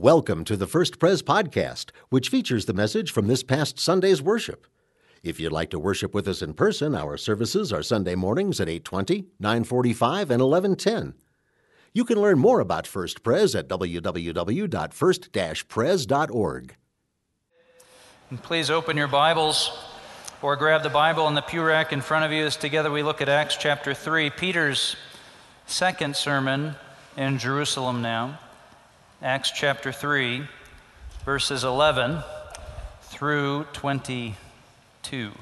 Welcome to the First Pres podcast, which features the message from this past Sunday's worship. If you'd like to worship with us in person, our services are Sunday mornings at 8:20, 9:45, and 11:10. You can learn more about First Pres at www.first-pres.org. And please open your Bibles or grab the Bible in the pew rack in front of you as together we look at Acts chapter 3, Peter's second sermon in Jerusalem now. Acts chapter 3, verses 11 through 22,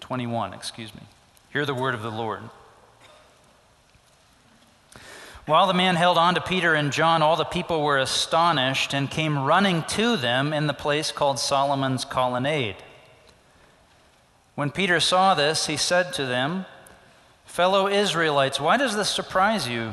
21, excuse me. Hear the word of the Lord. While the man held on to Peter and John, all the people were astonished and came running to them in the place called Solomon's Colonnade. When Peter saw this, he said to them, Fellow Israelites, why does this surprise you?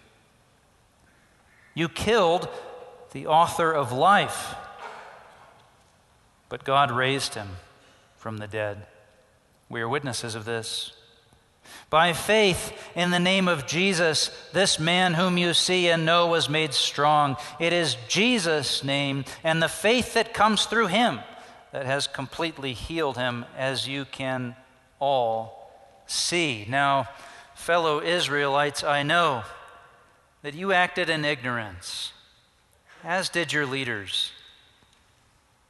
You killed the author of life, but God raised him from the dead. We are witnesses of this. By faith in the name of Jesus, this man whom you see and know was made strong. It is Jesus' name and the faith that comes through him that has completely healed him, as you can all see. Now, fellow Israelites, I know that you acted in ignorance, as did your leaders.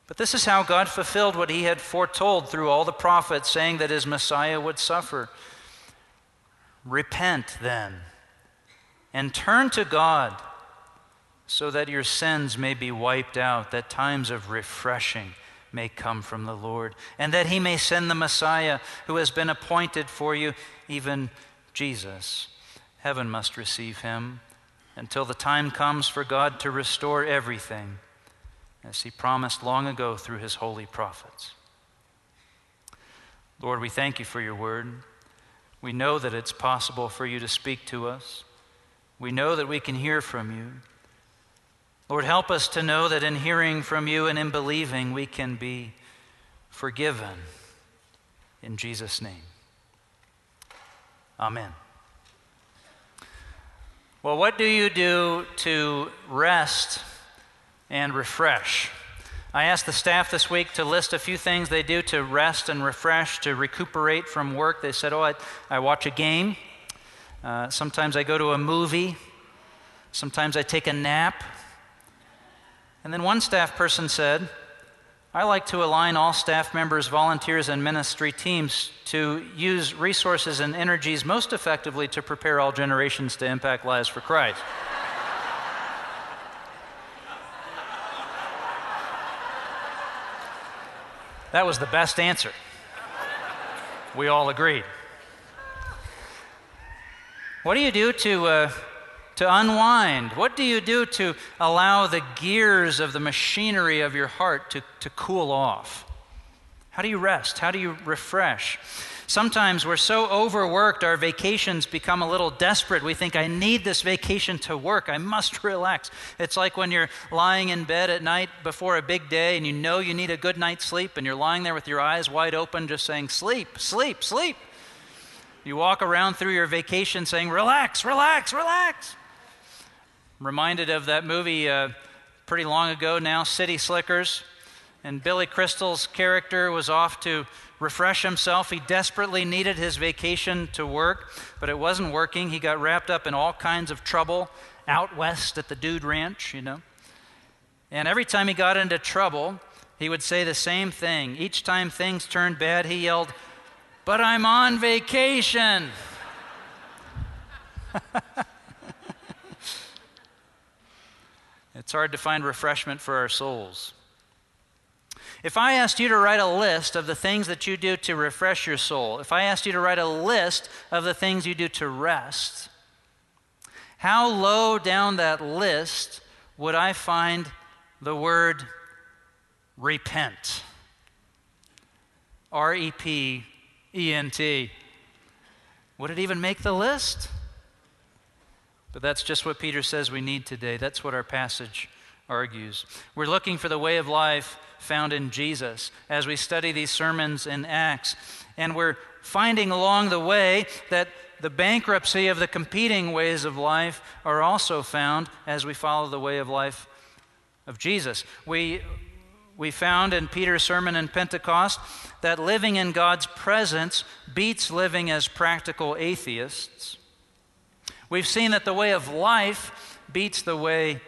But this is how God fulfilled what he had foretold through all the prophets, saying that his Messiah would suffer. Repent then and turn to God so that your sins may be wiped out, that times of refreshing may come from the Lord, and that he may send the Messiah who has been appointed for you, even Jesus. Heaven must receive him until the time comes for God to restore everything, as He promised long ago through His holy prophets. Lord, we thank you for your word. We know that it's possible for you to speak to us. We know that we can hear from you. Lord, help us to know that in hearing from you and in believing, we can be forgiven. In Jesus' name. Amen. Well, what do you do to rest and refresh? I asked the staff this week to list a few things they do to rest and refresh, to recuperate from work. They said, Oh, I, I watch a game. Uh, sometimes I go to a movie. Sometimes I take a nap. And then one staff person said, I like to align all staff members, volunteers, and ministry teams to use resources and energies most effectively to prepare all generations to impact lives for Christ. that was the best answer. We all agreed. What do you do to uh, to unwind? What do you do to allow the gears of the machinery of your heart to, to cool off? How do you rest? How do you refresh? Sometimes we're so overworked, our vacations become a little desperate. We think, I need this vacation to work. I must relax. It's like when you're lying in bed at night before a big day and you know you need a good night's sleep, and you're lying there with your eyes wide open, just saying, Sleep, sleep, sleep. You walk around through your vacation saying, Relax, relax, relax reminded of that movie uh, pretty long ago now, City Slickers. And Billy Crystal's character was off to refresh himself. He desperately needed his vacation to work, but it wasn't working. He got wrapped up in all kinds of trouble out west at the Dude Ranch, you know. And every time he got into trouble, he would say the same thing. Each time things turned bad, he yelled, But I'm on vacation. It's hard to find refreshment for our souls. If I asked you to write a list of the things that you do to refresh your soul, if I asked you to write a list of the things you do to rest, how low down that list would I find the word repent. R E P E N T. Would it even make the list? But that's just what Peter says we need today. That's what our passage argues. We're looking for the way of life found in Jesus as we study these sermons in Acts. And we're finding along the way that the bankruptcy of the competing ways of life are also found as we follow the way of life of Jesus. We, we found in Peter's sermon in Pentecost that living in God's presence beats living as practical atheists. We've seen that the way of life beats the way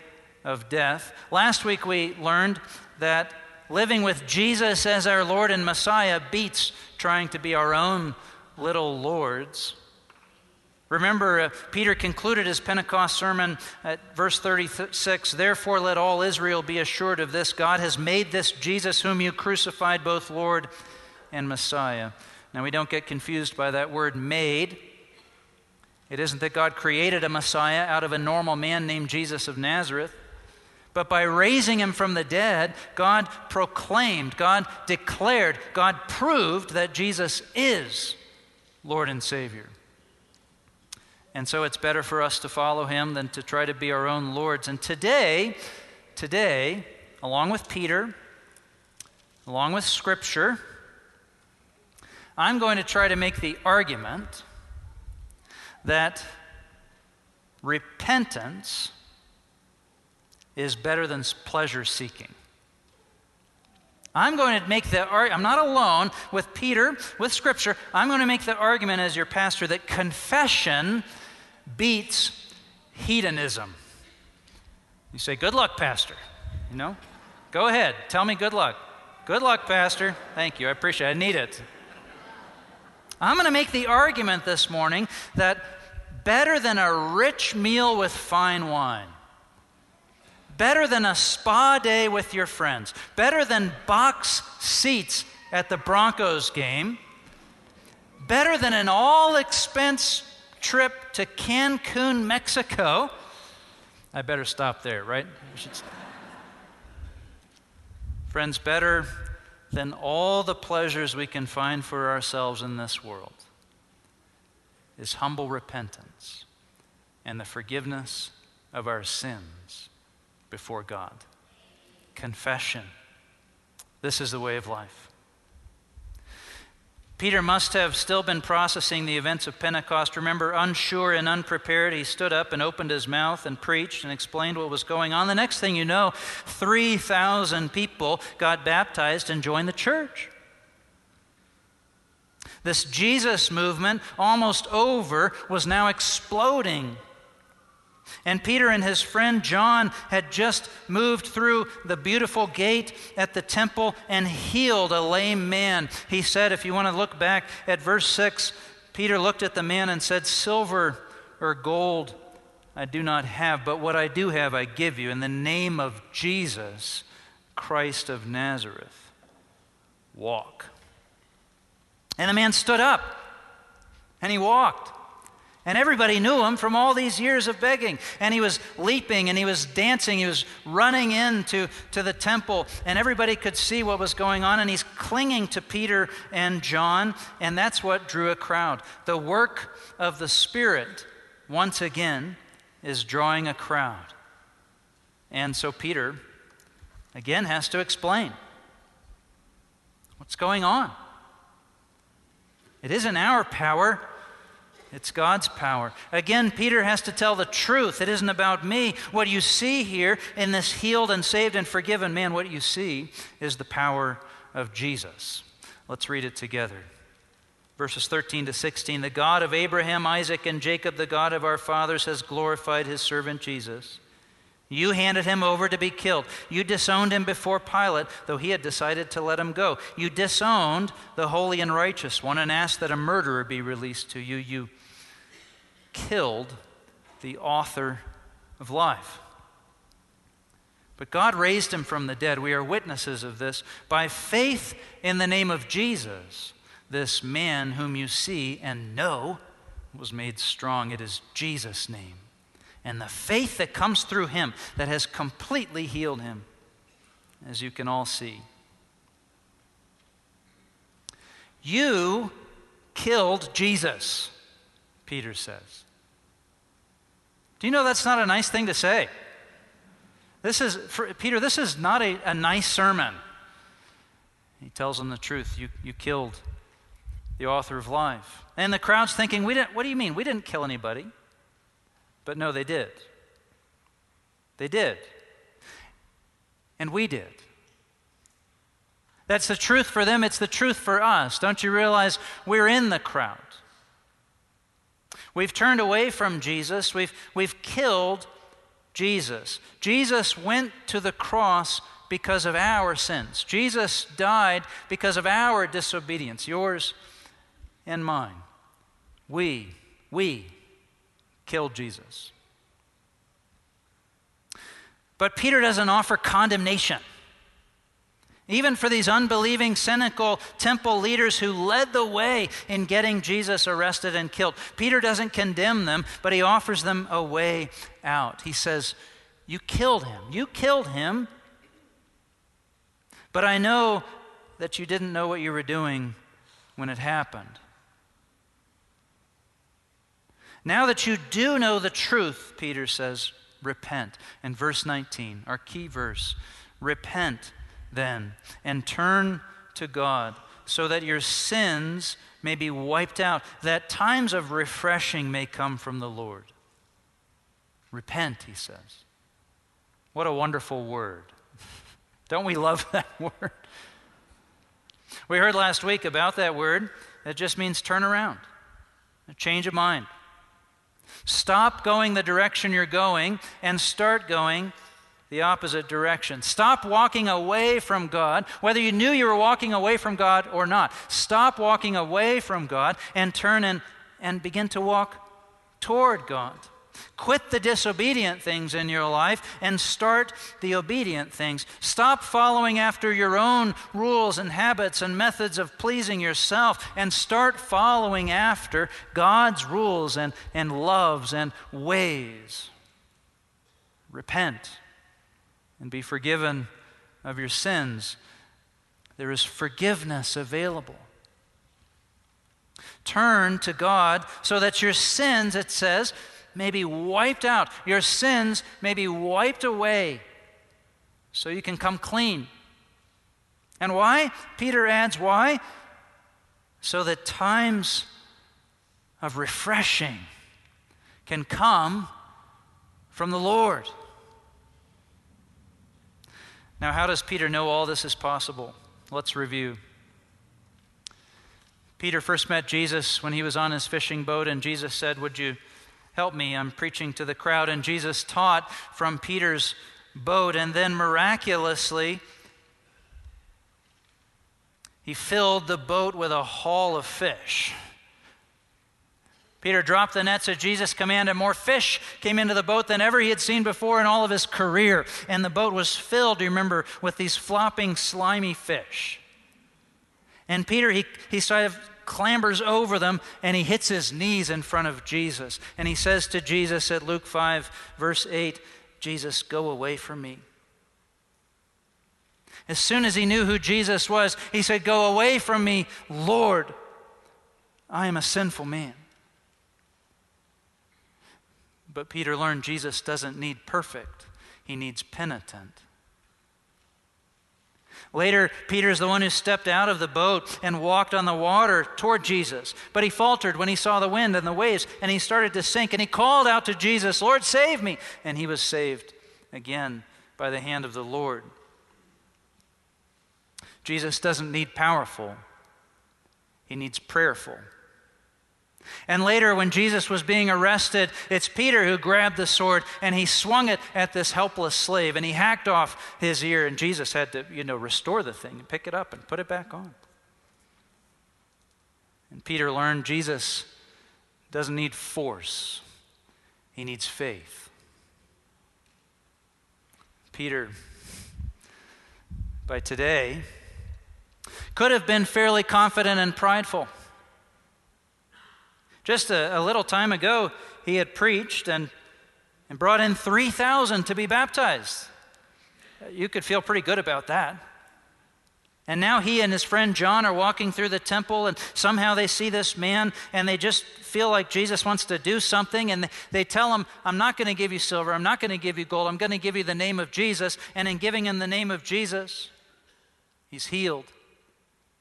of death. Last week we learned that living with Jesus as our Lord and Messiah beats trying to be our own little lords. Remember, uh, Peter concluded his Pentecost sermon at verse 36 Therefore, let all Israel be assured of this God has made this Jesus, whom you crucified, both Lord and Messiah. Now, we don't get confused by that word made. It isn't that God created a Messiah out of a normal man named Jesus of Nazareth. But by raising him from the dead, God proclaimed, God declared, God proved that Jesus is Lord and Savior. And so it's better for us to follow him than to try to be our own lords. And today, today, along with Peter, along with Scripture, I'm going to try to make the argument that repentance is better than pleasure seeking. I'm going to make the I'm not alone with Peter, with Scripture. I'm going to make the argument as your pastor that confession beats hedonism. You say, Good luck, Pastor. You know? Go ahead. Tell me good luck. Good luck, Pastor. Thank you. I appreciate it. I need it. I'm going to make the argument this morning that better than a rich meal with fine wine, better than a spa day with your friends, better than box seats at the Broncos game, better than an all expense trip to Cancun, Mexico. I better stop there, right? Friends, better than all the pleasures we can find for ourselves in this world is humble repentance and the forgiveness of our sins before God. Confession. This is the way of life. Peter must have still been processing the events of Pentecost. Remember, unsure and unprepared, he stood up and opened his mouth and preached and explained what was going on. The next thing you know, 3,000 people got baptized and joined the church. This Jesus movement, almost over, was now exploding. And Peter and his friend John had just moved through the beautiful gate at the temple and healed a lame man. He said, if you want to look back at verse 6, Peter looked at the man and said, Silver or gold I do not have, but what I do have I give you. In the name of Jesus, Christ of Nazareth, walk. And the man stood up and he walked. And everybody knew him from all these years of begging. And he was leaping and he was dancing. He was running into to the temple, and everybody could see what was going on. And he's clinging to Peter and John, and that's what drew a crowd. The work of the Spirit, once again, is drawing a crowd. And so Peter, again, has to explain what's going on. It isn't our power it's God's power. Again, Peter has to tell the truth. It isn't about me. What you see here in this healed and saved and forgiven man, what you see is the power of Jesus. Let's read it together. Verses 13 to 16 The God of Abraham, Isaac, and Jacob, the God of our fathers, has glorified his servant Jesus. You handed him over to be killed. You disowned him before Pilate, though he had decided to let him go. You disowned the holy and righteous one and asked that a murderer be released to you. You killed the author of life. But God raised him from the dead. We are witnesses of this. By faith in the name of Jesus, this man whom you see and know was made strong. It is Jesus' name. And the faith that comes through him that has completely healed him. as you can all see. You killed Jesus, Peter says. Do you know that's not a nice thing to say? This is, for, Peter, this is not a, a nice sermon. He tells them the truth. You, you killed the author of life. And the crowd's thinking, we didn't, what do you mean? We didn't kill anybody. But no, they did. They did. And we did. That's the truth for them, it's the truth for us. Don't you realize we're in the crowd? We've turned away from Jesus, we've, we've killed Jesus. Jesus went to the cross because of our sins. Jesus died because of our disobedience, yours and mine. We, we killed Jesus. But Peter doesn't offer condemnation. Even for these unbelieving, cynical temple leaders who led the way in getting Jesus arrested and killed, Peter doesn't condemn them, but he offers them a way out. He says, You killed him. You killed him. But I know that you didn't know what you were doing when it happened. Now that you do know the truth, Peter says, repent. And verse 19, our key verse, repent then and turn to God so that your sins may be wiped out, that times of refreshing may come from the Lord. Repent, he says. What a wonderful word. Don't we love that word? We heard last week about that word. It just means turn around, a change of mind. Stop going the direction you're going and start going the opposite direction. Stop walking away from God, whether you knew you were walking away from God or not. Stop walking away from God and turn and, and begin to walk toward God. Quit the disobedient things in your life and start the obedient things. Stop following after your own rules and habits and methods of pleasing yourself and start following after God's rules and, and loves and ways. Repent and be forgiven of your sins. There is forgiveness available. Turn to God so that your sins, it says, may be wiped out. Your sins may be wiped away so you can come clean. And why? Peter adds, why? So that times of refreshing can come from the Lord. Now, how does Peter know all this is possible? Let's review. Peter first met Jesus when he was on his fishing boat, and Jesus said, Would you Help me, I'm preaching to the crowd. And Jesus taught from Peter's boat, and then miraculously, he filled the boat with a haul of fish. Peter dropped the nets at Jesus' command, and more fish came into the boat than ever he had seen before in all of his career. And the boat was filled, you remember, with these flopping, slimy fish. And Peter, he, he sort of clambers over them and he hits his knees in front of Jesus. And he says to Jesus at Luke 5, verse 8, Jesus, go away from me. As soon as he knew who Jesus was, he said, Go away from me, Lord. I am a sinful man. But Peter learned Jesus doesn't need perfect, he needs penitent. Later, Peter is the one who stepped out of the boat and walked on the water toward Jesus. But he faltered when he saw the wind and the waves, and he started to sink. And he called out to Jesus, Lord, save me! And he was saved again by the hand of the Lord. Jesus doesn't need powerful, he needs prayerful. And later, when Jesus was being arrested, it's Peter who grabbed the sword and he swung it at this helpless slave and he hacked off his ear. And Jesus had to, you know, restore the thing and pick it up and put it back on. And Peter learned Jesus doesn't need force, he needs faith. Peter, by today, could have been fairly confident and prideful. Just a, a little time ago, he had preached and, and brought in 3,000 to be baptized. You could feel pretty good about that. And now he and his friend John are walking through the temple, and somehow they see this man, and they just feel like Jesus wants to do something. And they tell him, I'm not going to give you silver, I'm not going to give you gold, I'm going to give you the name of Jesus. And in giving him the name of Jesus, he's healed,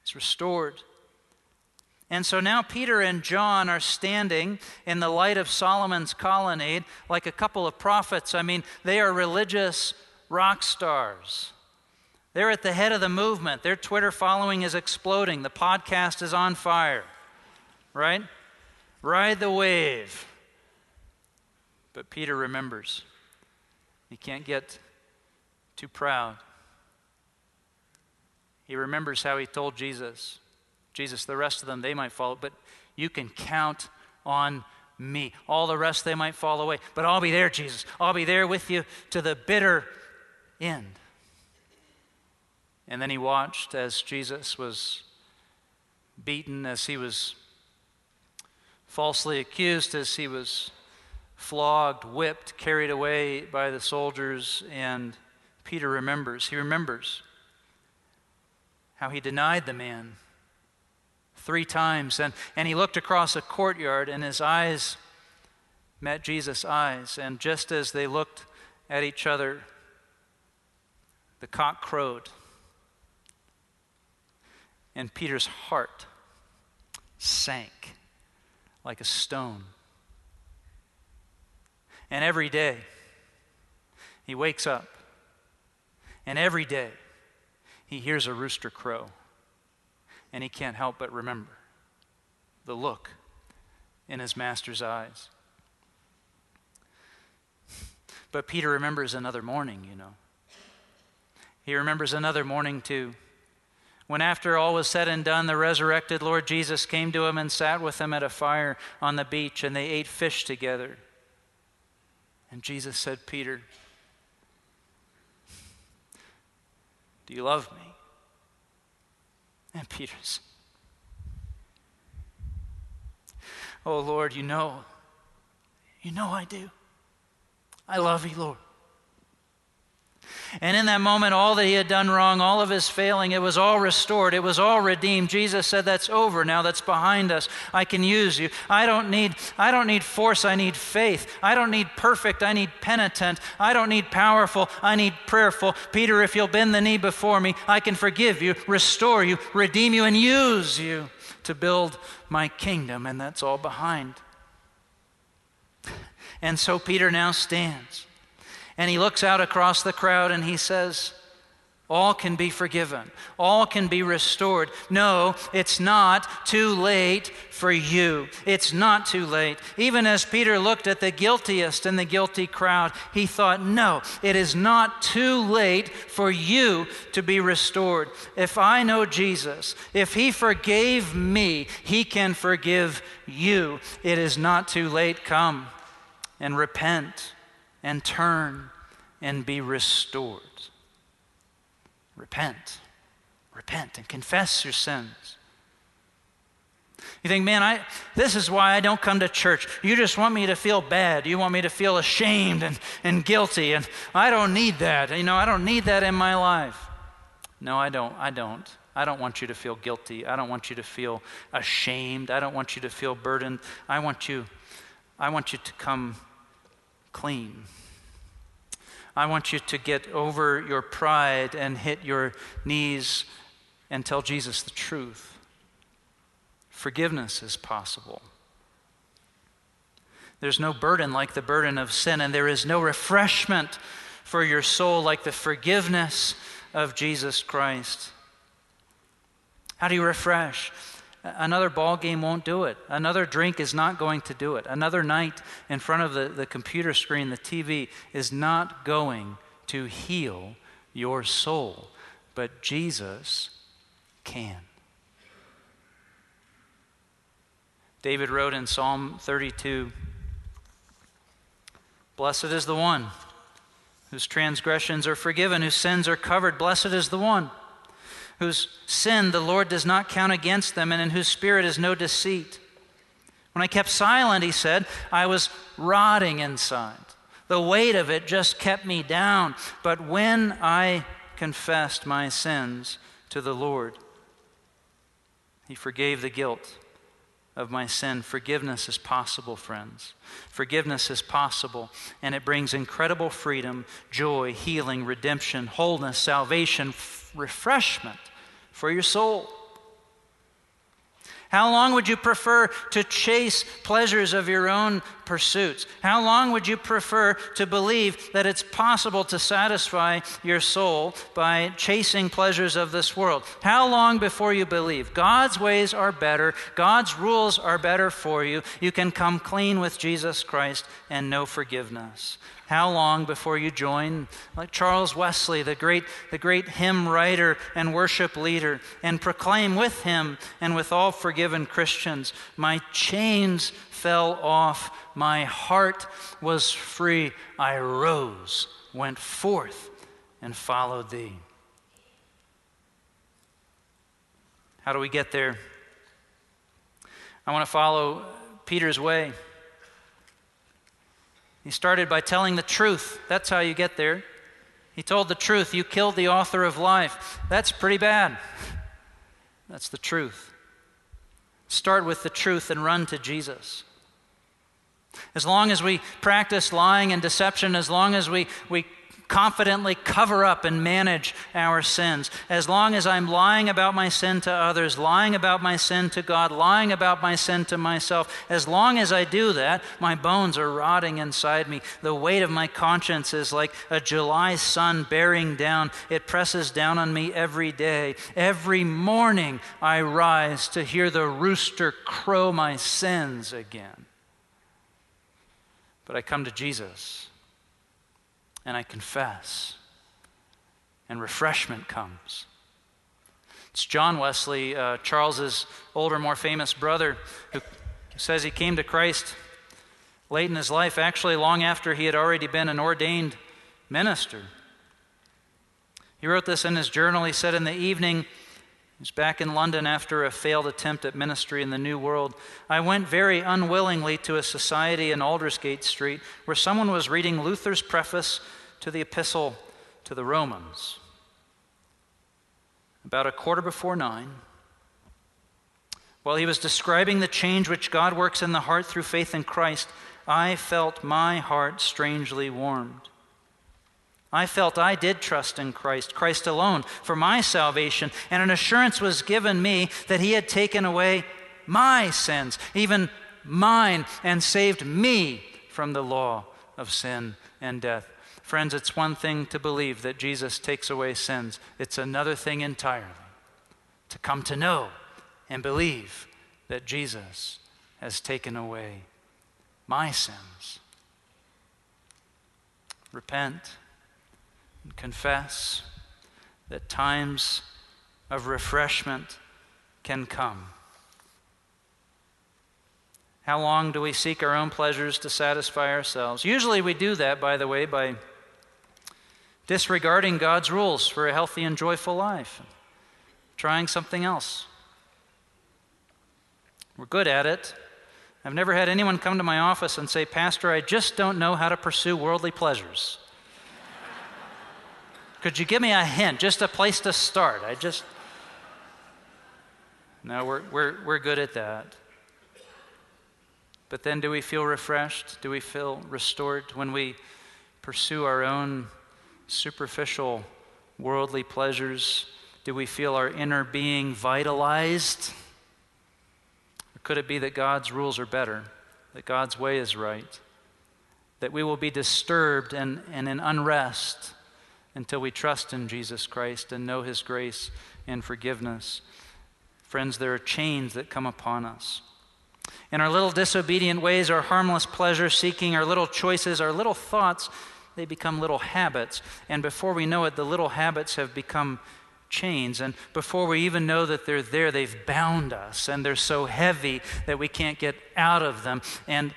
he's restored. And so now Peter and John are standing in the light of Solomon's colonnade like a couple of prophets. I mean, they are religious rock stars. They're at the head of the movement. Their Twitter following is exploding. The podcast is on fire, right? Ride the wave. But Peter remembers. He can't get too proud. He remembers how he told Jesus, Jesus, the rest of them, they might follow, but you can count on me. All the rest, they might fall away. But I'll be there, Jesus. I'll be there with you to the bitter end. And then he watched as Jesus was beaten, as he was falsely accused, as he was flogged, whipped, carried away by the soldiers. And Peter remembers. He remembers how he denied the man three times. And, and he looked across a courtyard, and his eyes met Jesus' eyes. And just as they looked at each other, the cock crowed and Peter's heart sank like a stone. And every day, he wakes up, and every day, he hears a rooster crow, and he can't help but remember the look in his master's eyes. But Peter remembers another morning, you know. He remembers another morning too when, after all was said and done, the resurrected Lord Jesus came to him and sat with him at a fire on the beach, and they ate fish together. And Jesus said, Peter, do you love me? And Peter's, Oh Lord, you know, you know I do. I love you, Lord. And in that moment, all that he had done wrong, all of his failing, it was all restored. It was all redeemed. Jesus said, That's over now. That's behind us. I can use you. I don't need, I don't need force. I need faith. I don't need perfect. I need penitent. I don't need powerful. I need prayerful. Peter, if you'll bend the knee before me, I can forgive you, restore you, redeem you, and use you to build my kingdom. And that's all behind. And so Peter now stands and he looks out across the crowd and he says, All can be forgiven, all can be restored. No, it's not too late for you. It's not too late. Even as Peter looked at the guiltiest in the guilty crowd, he thought, No, it is not too late for you to be restored. If I know Jesus, if he forgave me, he can forgive you. It is not too late. Come and repent and turn and be restored. Repent. Repent and confess your sins. You think, man, I, this is why I don't come to church. You just want me to feel bad. You want me to feel ashamed and, and guilty. And I don't need that. You know, I don't need that in my life. No, I don't. I don't. I don't want you to feel guilty. I don't want you to feel ashamed. I don't want you to feel burdened. I want you, I want you to come clean. I want you to get over your pride and hit your knees and tell Jesus the truth. Forgiveness is possible. There's no burden like the burden of sin, and there is no refreshment for your soul like the forgiveness of Jesus Christ. How do you refresh? Another ball game won't do it. Another drink is not going to do it. Another night in front of the, the computer screen, the TV, is not going to heal your soul. But Jesus can. David wrote in Psalm 32 Blessed is the one whose transgressions are forgiven, whose sins are covered. Blessed is the one whose sin the Lord does not count against them, and in whose spirit is no deceit. When I kept silent, he said, I was rotting inside. The weight of it just kept me down. But when I confessed my sins to the Lord, He forgave the guilt of my sin. Forgiveness is possible, friends. Forgiveness is possible, and it brings incredible freedom, joy, healing, redemption, wholeness, salvation, f- refreshment for your soul. How long would you prefer to chase pleasures of your own pursuits? How long would you prefer to believe that it's possible to satisfy your soul by chasing pleasures of this world? How long before you believe God's ways are better, God's rules are better for you, you can come clean with Jesus Christ and know forgiveness? How long before you join, like Charles Wesley, the great, the great hymn writer and worship leader, and proclaim with him and with all forgiven Christians, My chains fell off, my heart was free, I rose, went forth, and followed thee. How do we get there? I want to follow Peter's way. He started by telling the truth. That's how you get there. He told the truth. You killed the author of life. That's pretty bad. That's the truth. Start with the truth and run to Jesus. As long as we practice lying and deception, as long as we, we confidently cover up and manage our sins. As long as I'm lying about my sin to others, lying about my sin to God, lying about my sin to myself, as long as I do that, my bones are rotting inside me. The weight of my conscience is like a July sun bearing down. It presses down on me every day. Every morning I rise to hear the rooster crow my sins again. But I come to Jesus and I confess, and refreshment comes. It's John Wesley, uh, Charles's older, more famous brother, who says he came to Christ late in his life, actually, long after he had already been an ordained minister. He wrote this in his journal. He said, In the evening, was back in London after a failed attempt at ministry in the New World. I went very unwillingly to a society in Aldersgate Street where someone was reading Luther's preface to the epistle to the Romans. About a quarter before nine, while he was describing the change which God works in the heart through faith in Christ, I felt my heart strangely warmed. I felt I did trust in Christ, Christ alone, for my salvation, and an assurance was given me that He had taken away my sins, even mine, and saved me from the law of sin and death. Friends, it's one thing to believe that Jesus takes away sins, it's another thing entirely to come to know and believe that Jesus has taken away my sins. Repent and confess that times of refreshment can come. How long do we seek our own pleasures to satisfy ourselves? Usually we do that, by the way, by disregarding God's rules for a healthy and joyful life, trying something else. We're good at it. I've never had anyone come to my office and say, Pastor, I just don't know how to pursue worldly pleasures. Could you give me a hint, just a place to start? I just. No, we're, we're, we're good at that. But then do we feel refreshed? Do we feel restored when we pursue our own superficial worldly pleasures? Do we feel our inner being vitalized? Or could it be that God's rules are better, that God's way is right, that we will be disturbed and, and in unrest? Until we trust in Jesus Christ and know His grace and forgiveness. Friends, there are chains that come upon us. In our little disobedient ways, our harmless pleasure seeking, our little choices, our little thoughts, they become little habits. And before we know it, the little habits have become chains. And before we even know that they're there, they've bound us. And they're so heavy that we can't get out of them. And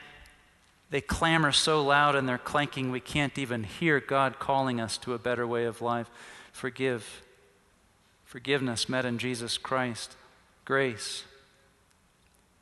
they clamor so loud and they're clanking, we can't even hear God calling us to a better way of life. Forgive. Forgiveness met in Jesus Christ. Grace.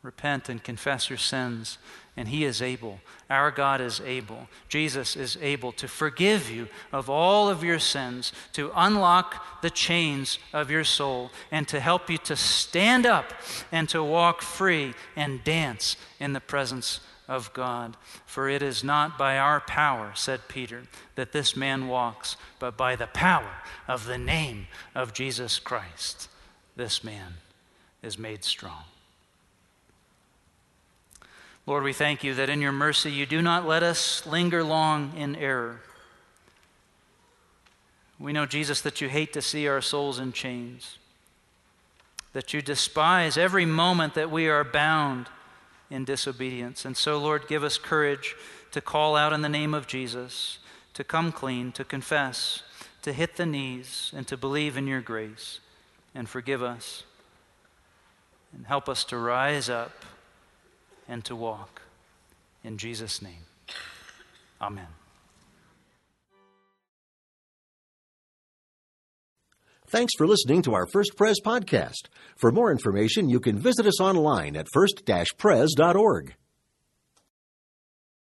Repent and confess your sins, and He is able. Our God is able. Jesus is able to forgive you of all of your sins, to unlock the chains of your soul, and to help you to stand up and to walk free and dance in the presence of God. For it is not by our power, said Peter, that this man walks, but by the power of the name of Jesus Christ, this man is made strong. Lord, we thank you that in your mercy you do not let us linger long in error. We know, Jesus, that you hate to see our souls in chains, that you despise every moment that we are bound in disobedience. And so, Lord, give us courage to call out in the name of Jesus, to come clean, to confess, to hit the knees, and to believe in your grace. And forgive us. And help us to rise up and to walk. In Jesus' name, amen. Thanks for listening to our First Pres podcast. For more information, you can visit us online at first-pres.org.